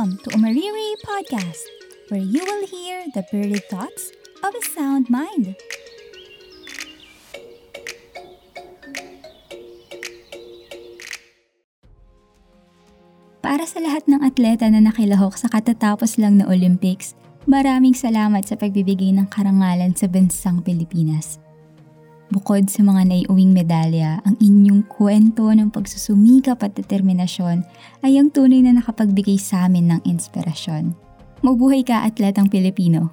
Welcome to Umariri Podcast, where you will hear the birdie thoughts of a sound mind. Para sa lahat ng atleta na nakilahok sa katatapos lang na Olympics, maraming salamat sa pagbibigay ng karangalan sa bansang Pilipinas. Bukod sa mga naiuwing medalya, ang inyong kwento ng pagsusumikap at determinasyon ay ang tunay na nakapagbigay sa amin ng inspirasyon. Mabuhay ka atletang Pilipino!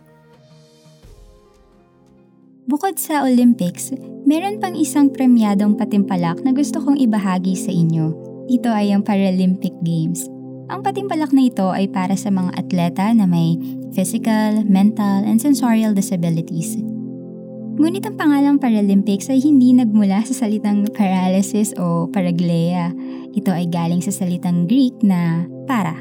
Bukod sa Olympics, meron pang isang premyadong patimpalak na gusto kong ibahagi sa inyo. Ito ay ang Paralympic Games. Ang patimpalak na ito ay para sa mga atleta na may physical, mental, and sensorial disabilities – Ngunit ang pangalang Paralympics ay hindi nagmula sa salitang paralysis o paraglea. Ito ay galing sa salitang Greek na para.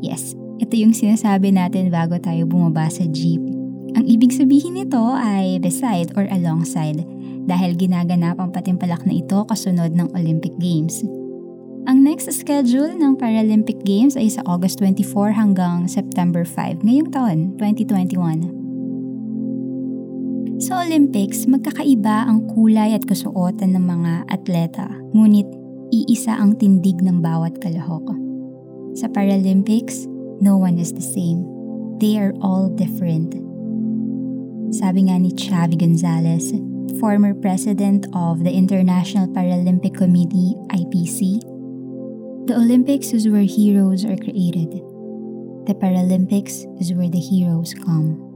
Yes, ito yung sinasabi natin bago tayo bumaba sa jeep. Ang ibig sabihin nito ay beside or alongside dahil ginaganap ang patimpalak na ito kasunod ng Olympic Games. Ang next schedule ng Paralympic Games ay sa August 24 hanggang September 5 ngayong taon, 2021. Sa Olympics, magkakaiba ang kulay at kasuotan ng mga atleta, ngunit iisa ang tindig ng bawat kalahok. Sa Paralympics, no one is the same. They are all different. Sabi nga ni Xavi Gonzalez, former president of the International Paralympic Committee, IPC, the Olympics is where heroes are created. The Paralympics is where the heroes come.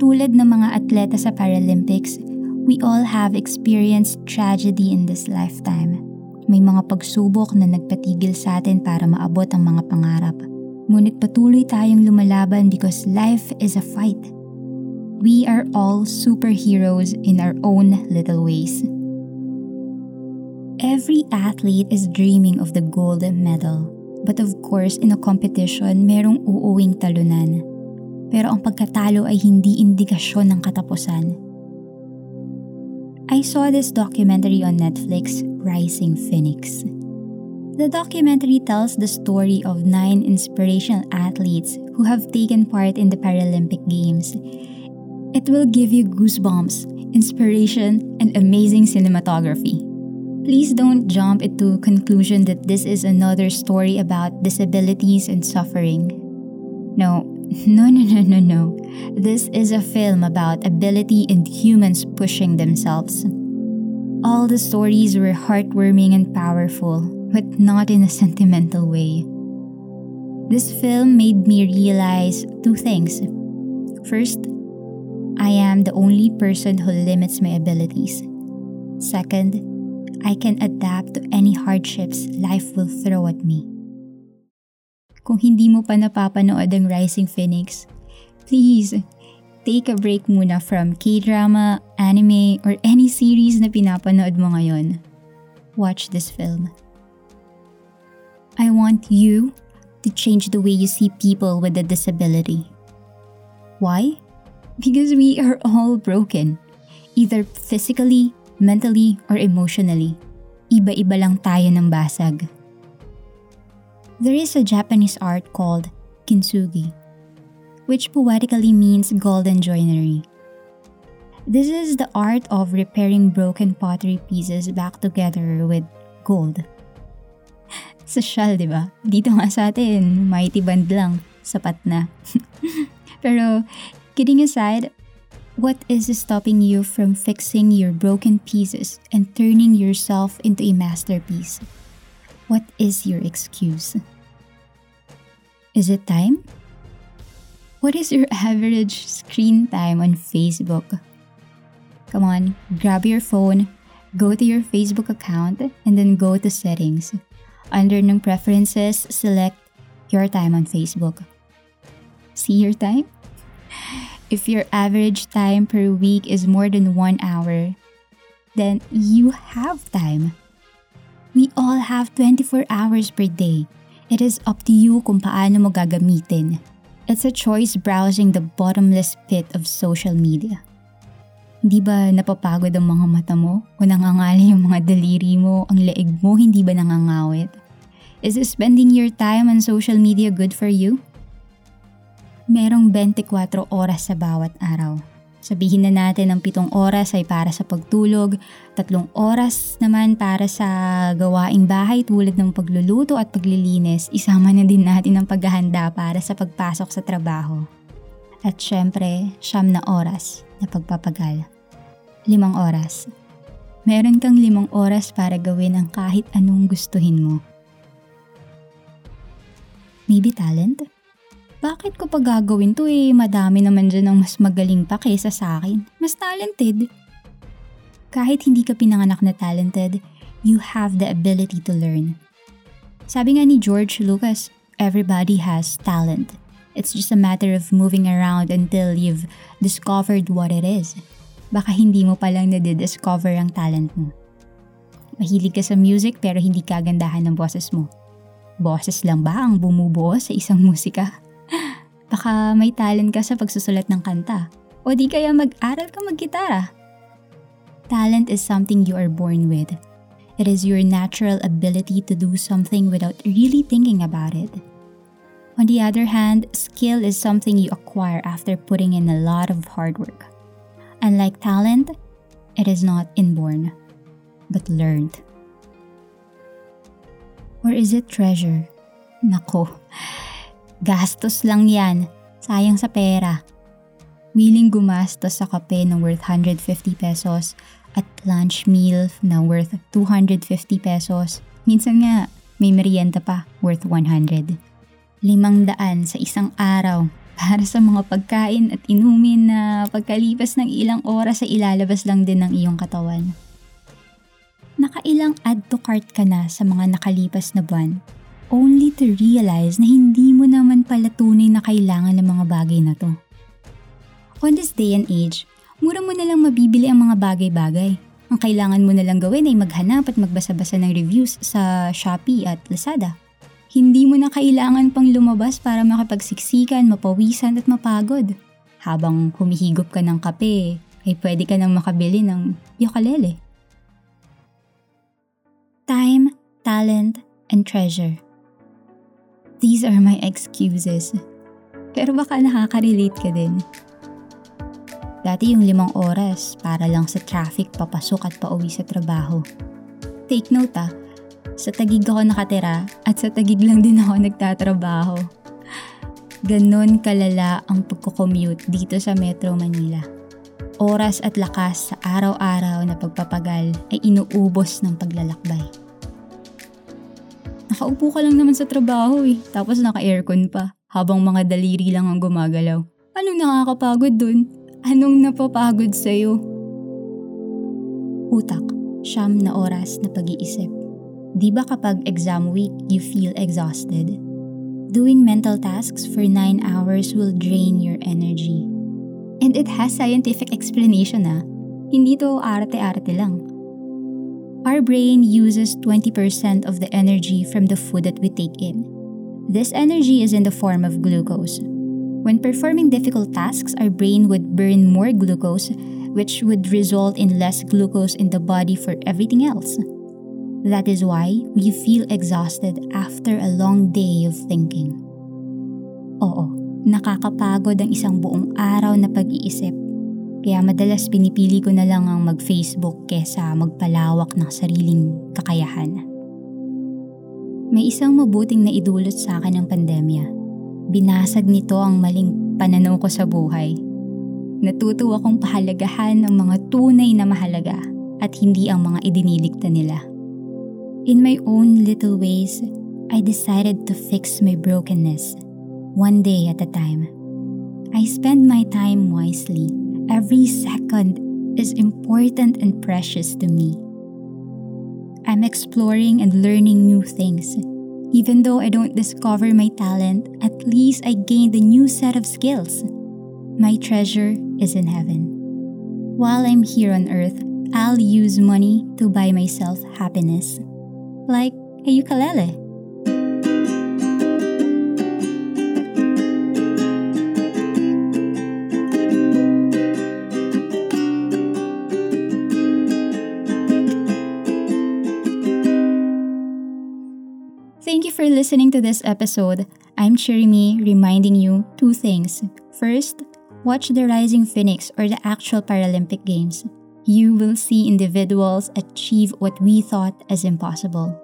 Tulad ng mga atleta sa Paralympics, we all have experienced tragedy in this lifetime. May mga pagsubok na nagpatigil sa atin para maabot ang mga pangarap. Ngunit patuloy tayong lumalaban because life is a fight. We are all superheroes in our own little ways. Every athlete is dreaming of the gold medal. But of course, in a competition, merong uuwing talunan pero ang pagkatalo ay hindi indikasyon ng katapusan. I saw this documentary on Netflix, Rising Phoenix. The documentary tells the story of nine inspirational athletes who have taken part in the Paralympic Games. It will give you goosebumps, inspiration, and amazing cinematography. Please don't jump into conclusion that this is another story about disabilities and suffering. No, no, no, no, no, no. This is a film about ability and humans pushing themselves. All the stories were heartwarming and powerful, but not in a sentimental way. This film made me realize two things. First, I am the only person who limits my abilities. Second, I can adapt to any hardships life will throw at me. Kung hindi mo pa napapanood ang Rising Phoenix, please, take a break muna from K-drama, anime, or any series na pinapanood mo ngayon. Watch this film. I want you to change the way you see people with a disability. Why? Because we are all broken, either physically, mentally, or emotionally. Iba-iba lang tayo ng basag. There is a Japanese art called kintsugi, which poetically means golden joinery. This is the art of repairing broken pottery pieces back together with gold. Social, di ba? Dito nga sa atin, mighty band lang, sapat na. Pero, kidding aside, what is stopping you from fixing your broken pieces and turning yourself into a masterpiece? What is your excuse? Is it time? What is your average screen time on Facebook? Come on, grab your phone, go to your Facebook account, and then go to settings. Under ng preferences, select your time on Facebook. See your time? If your average time per week is more than one hour, then you have time. We all have 24 hours per day. It is up to you kung paano mo gagamitin. It's a choice browsing the bottomless pit of social media. Hindi ba napapagod ang mga mata mo? O nangangali yung mga daliri mo, ang leeg mo, hindi ba nangangawit? Is spending your time on social media good for you? Merong 24 oras sa bawat araw. Sabihin na natin ang pitong oras ay para sa pagtulog, tatlong oras naman para sa gawaing bahay tulad ng pagluluto at paglilinis, isama na din natin ang paghahanda para sa pagpasok sa trabaho. At syempre, siyam na oras na pagpapagal. Limang oras. Meron kang limang oras para gawin ang kahit anong gustuhin mo. Maybe talent? Bakit ko pa gagawin to eh? Madami naman dyan ang mas magaling pa kaysa sa akin. Mas talented. Kahit hindi ka pinanganak na talented, you have the ability to learn. Sabi nga ni George Lucas, everybody has talent. It's just a matter of moving around until you've discovered what it is. Baka hindi mo palang nadidiscover ang talent mo. Mahilig ka sa music pero hindi kagandahan ng boses mo Boses lang ba ang bumubuo sa isang musika? Baka may talent ka sa pagsusulat ng kanta. O di kaya mag-aral ka maggitara. Talent is something you are born with. It is your natural ability to do something without really thinking about it. On the other hand, skill is something you acquire after putting in a lot of hard work. Unlike talent, it is not inborn, but learned. Or is it treasure? Nako, gastos lang yan. Sayang sa pera. Willing gumastos sa kape na worth 150 pesos at lunch meal na worth 250 pesos. Minsan nga, may merienda pa worth 100. Limang daan sa isang araw para sa mga pagkain at inumin na pagkalipas ng ilang oras sa ilalabas lang din ng iyong katawan nakailang add to cart ka na sa mga nakalipas na buwan only to realize na hindi mo naman pala tunay na kailangan ng mga bagay na to. On this day and age, mura mo na lang mabibili ang mga bagay-bagay. Ang kailangan mo na lang gawin ay maghanap at magbasa-basa ng reviews sa Shopee at Lazada. Hindi mo na kailangan pang lumabas para makapagsiksikan, mapawisan at mapagod. Habang humihigop ka ng kape, ay pwede ka nang makabili ng ukulele time, talent, and treasure. These are my excuses. Pero baka nakaka-relate ka din. Dati yung limang oras para lang sa traffic papasok at pauwi sa trabaho. Take note ah, sa tagig ako nakatira at sa tagig lang din ako nagtatrabaho. Ganon kalala ang pagko-commute dito sa Metro Manila. Oras at lakas sa araw-araw na pagpapagal ay inuubos ng paglalakbay. Nakaupo ka lang naman sa trabaho eh, tapos naka-aircon pa, habang mga daliri lang ang gumagalaw. Anong nakakapagod dun? Anong napapagod sa'yo? Utak, siyam na oras na pag-iisip. Di ba kapag exam week, you feel exhausted? Doing mental tasks for 9 hours will drain your energy. And it has scientific explanation ah. Hindi to arte-arte lang. Our brain uses 20% of the energy from the food that we take in. This energy is in the form of glucose. When performing difficult tasks, our brain would burn more glucose, which would result in less glucose in the body for everything else. That is why we feel exhausted after a long day of thinking. Oo, nakakapagod ang isang buong araw na pag-iisip kaya madalas pinipili ko na lang ang mag-Facebook kesa magpalawak ng sariling kakayahan. May isang mabuting na idulot sa akin ng pandemya. Binasag nito ang maling pananaw ko sa buhay. Natuto akong pahalagahan ng mga tunay na mahalaga at hindi ang mga idinilikta nila. In my own little ways, I decided to fix my brokenness, one day at a time. I spend my time wisely Every second is important and precious to me. I'm exploring and learning new things. Even though I don't discover my talent, at least I gained a new set of skills. My treasure is in heaven. While I'm here on earth, I'll use money to buy myself happiness. Like a ukulele. You're listening to this episode, I'm Chirimi reminding you two things. First, watch the Rising Phoenix or the actual Paralympic Games. You will see individuals achieve what we thought as impossible.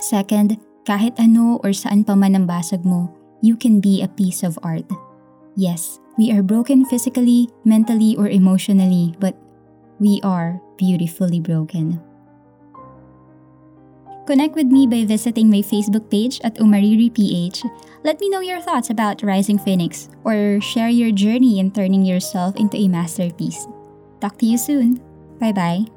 Second, kahit ano or saan pa man ang basag mo, you can be a piece of art. Yes, we are broken physically, mentally, or emotionally, but we are beautifully broken. Connect with me by visiting my Facebook page at UmaririPH. Let me know your thoughts about Rising Phoenix or share your journey in turning yourself into a masterpiece. Talk to you soon. Bye bye.